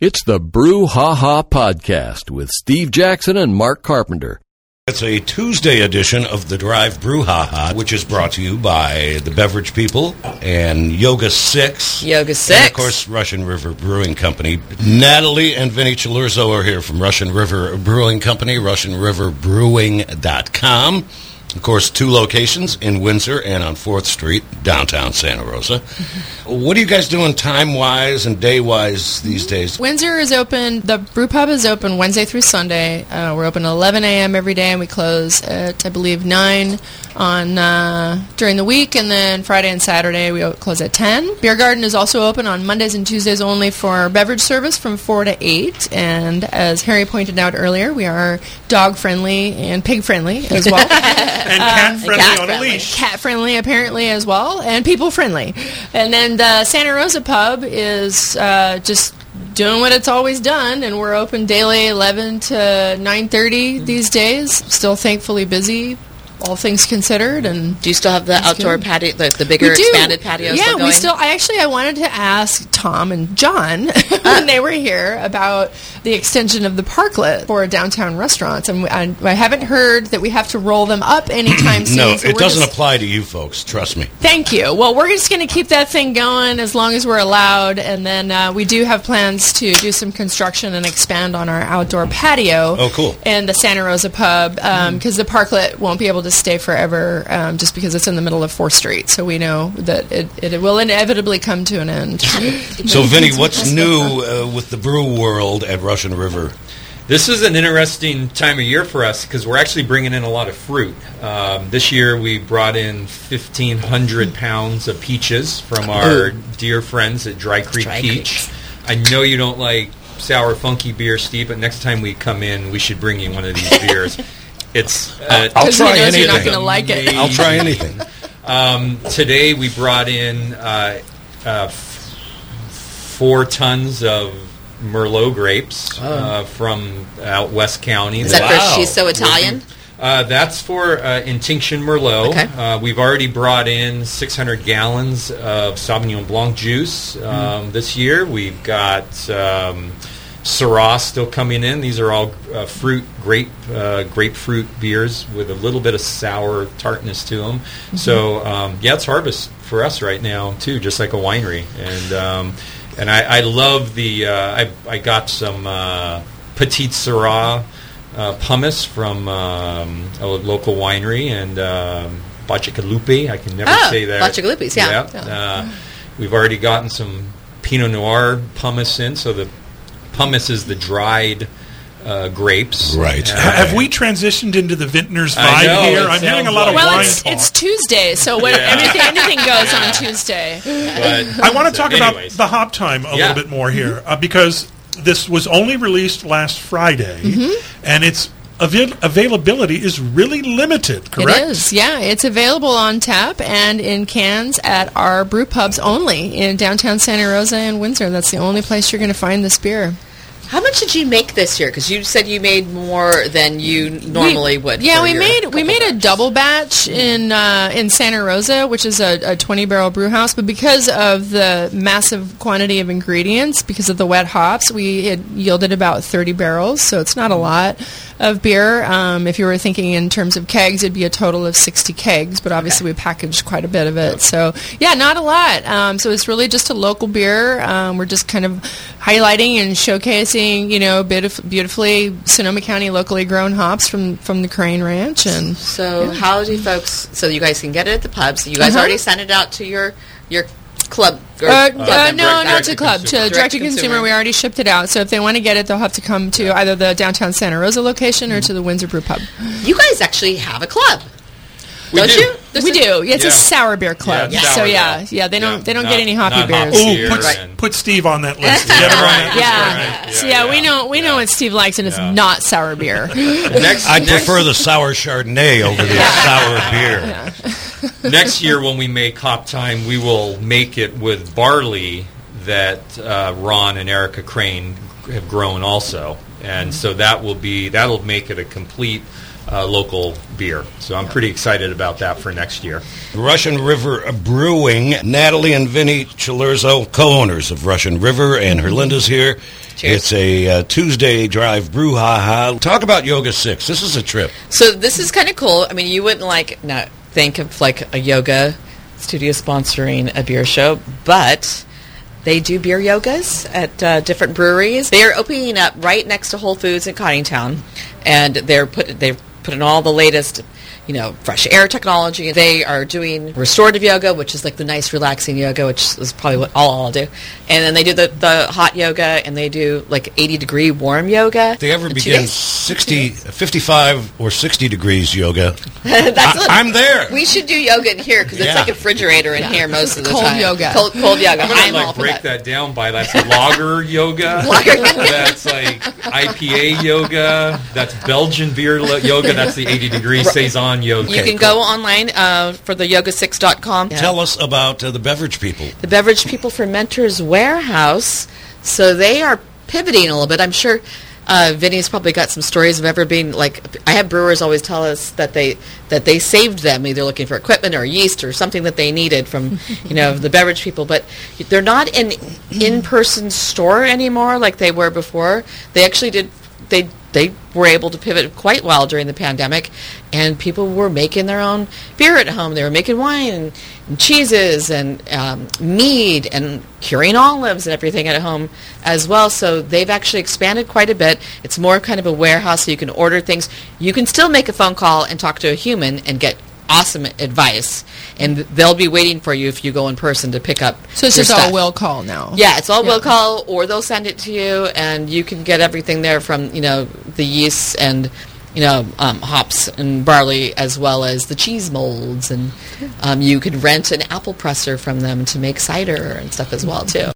It's the Brew Ha Ha Podcast with Steve Jackson and Mark Carpenter. It's a Tuesday edition of the Drive Brew Ha Ha, which is brought to you by the Beverage People and Yoga Six. Yoga And Six. of course, Russian River Brewing Company. Natalie and Vinny Cilurzo are here from Russian River Brewing Company, RussianRiverBrewing.com. Of course, two locations in Windsor and on 4th Street, downtown Santa Rosa. What are you guys doing time-wise and day-wise these days? Windsor is open. The brew pub is open Wednesday through Sunday. Uh, we're open at 11 a.m. every day, and we close at I believe nine on uh, during the week, and then Friday and Saturday we close at 10. Beer Garden is also open on Mondays and Tuesdays only for beverage service from four to eight. And as Harry pointed out earlier, we are dog friendly and pig friendly as well. and cat friendly cat on a friendly. leash. cat friendly apparently as well and people friendly and then the santa rosa pub is uh, just doing what it's always done and we're open daily 11 to 9.30 these days still thankfully busy all things considered and Do you still have the outdoor good. patio, the, the bigger expanded patio? Yeah, still we still. I actually I wanted to ask Tom and John uh. when they were here about the extension of the parklet for downtown restaurants, and I, I haven't heard that we have to roll them up anytime soon. No, so it doesn't just- apply to you folks, trust me. Thank you. Well, we're just going to keep that thing going as long as we're allowed, and then uh, we do have plans to do some construction and expand on our outdoor patio. Oh, cool. And the Santa Rosa Pub, um, mm-hmm. because the parklet won't be able to stay forever, um, just because it's in the middle of Fourth Street. So we know that it, it will inevitably come to an end. So, Vinny, what's new uh, with the brew world at Russian River? This is an interesting time of year for us because we're actually bringing in a lot of fruit. Um, this year we brought in 1,500 pounds of peaches from our dear friends at Dry Creek Dry Peach. I know you don't like sour, funky beer, Steve, but next time we come in, we should bring you one of these beers. It's uh, I'll 'Cause he try knows you're not anything. going to like it. I'll try anything. Um, today we brought in uh, uh, f- four tons of Merlot grapes uh, from out West County. Is that Wow. for She's So Italian? Uh, that's for uh, Intinction Merlot. Okay. Uh, we've already brought in 600 gallons of Sauvignon Blanc juice um, this year. We've got um, Syrah still coming in. These are all uh, fruit, grape, uh, grapefruit beers with a little bit of sour tartness to them. So um, yeah, it's harvest for us right now too, just like a winery. And um, and I, I love the. Uh, I I got some uh, Petite Syrah uh, pomace from um, a local winery and um, Bacigalupi. I can never Oh, say that. Bacigalupis, yeah. Uh, we've already gotten some Pinot Noir pomace in, so the pomace is the dried uh, grapes. Right. Uh, Have we transitioned into the vintner's I vibe know, here? I'm hearing a sounds lot of like- Well, wine it's, it's Tuesday, so what, Yeah. everything, anything goes on Tuesday. but- I want to talk about the hop time a Yeah. little bit more here uh, because this was only released last Friday, Mm-hmm. and its avail- availability is really limited. Correct? It is, yeah. It's available on tap and in cans at our brew pubs only in downtown Santa Rosa and Windsor. That's the only place you're going to find this beer. How much did you make this year? Because you said you made more than you normally We- would. Yeah, we made we made a double batch in uh, in Santa Rosa, which is a, a 20 barrel brew house. But because of the massive quantity of ingredients, because of the wet hops, we had yielded about 30 barrels. So it's not a lot of beer. Um, if you were thinking in terms of kegs, it'd be a total of 60 kegs. But obviously, we packaged quite a bit of it. So yeah, not a lot. Um, so it's really just a local beer. Um, we're just kind of highlighting and showcasing, you know, beautif- beautifully Sonoma County locally grown hops from from the Crane Ranch, and So how do folks? So you guys can get it at the pubs. You guys Uh-huh. already sent it out to your your club. or uh, club uh, no, not direct to to club, consumer. to Direct direct to to consumer. consumer. We already shipped it out. So if they want to get it, they'll have to come to either the downtown Santa Rosa location or to the Windsor Brew Pub. You guys actually have a club, We don't do. you? This we is- do. It's Yeah. a sour beer club. Yeah, so sour yeah, beer. yeah. They don't Yeah, they don't not- get any hoppy beers. hoppy. Ooh, Beer put, and- put Steve on that list. Get him on that list. Yeah. right. So Yeah, yeah, we know we know what Steve likes, and it's not sour beer. Next, I next, prefer the sour Chardonnay over the sour beer. next year when we make Hop Time, we will make it with barley that uh, Ron and Erica Crane have grown also, and so that will be that'll make it a complete uh, local beer. So I'm pretty excited about that for next year. Russian River Brewing. Natalie and Vinny Cilurzo, co-owners of Russian River, and Herlinda's here. Cheers. It's a uh, Tuesday drive brew ha ha. Talk about Yoga Six. This is a trip. So this is kind of cool. I mean, you wouldn't like not think of like a yoga studio sponsoring a beer show, but they do beer yogas at uh, different breweries. They are opening up right next to Whole Foods in Coddingtown, and they're put they've put in all the latest. You know, fresh air technology. They are doing restorative yoga, which is like the nice, relaxing yoga, which is probably what all I'll do. And then they do the, the hot yoga, and they do like 80 degree warm yoga. They ever in begin 60, 55 or 60 degrees yoga, That's I, I'm there. We should do yoga in here because it's like a refrigerator in here most of the Cold time. yoga. Cold, cold yoga. I'm gonna I'm all like break that. that. down by that's lager yoga. Lager yoga. That's like IPA yoga. That's Belgian beer lo- yoga. That's the 80 degree saison yoga. You can go online uh, for the yoga6.com. Tell us about uh, the beverage people. the Beverage People for Mentors Warehouse. So they are pivoting a little bit. I'm sure uh, Vinny's probably got some stories of ever being like. I have brewers always tell us that they that they saved them either looking for equipment or yeast or something that they needed from you know the beverage people. But they're not an in-person store anymore like they were before. They actually did they they were able to pivot quite well during the pandemic, and people were making their own beer at home. They were making wine and, and cheeses and um, mead and curing olives and everything at home as well. So they've actually expanded quite a bit. It's more kind of a warehouse, so you can order things. You can still make a phone call and talk to a human and get awesome advice, and they'll be waiting for you if you go in person to pick up. So it's just all will call now. Yeah, it's all Yeah. will call, or they'll send it to you, and you can get everything there from you know the yeasts and you know um, hops and barley, as well as the cheese molds, and um, you could rent an apple presser from them to make cider and stuff as well too.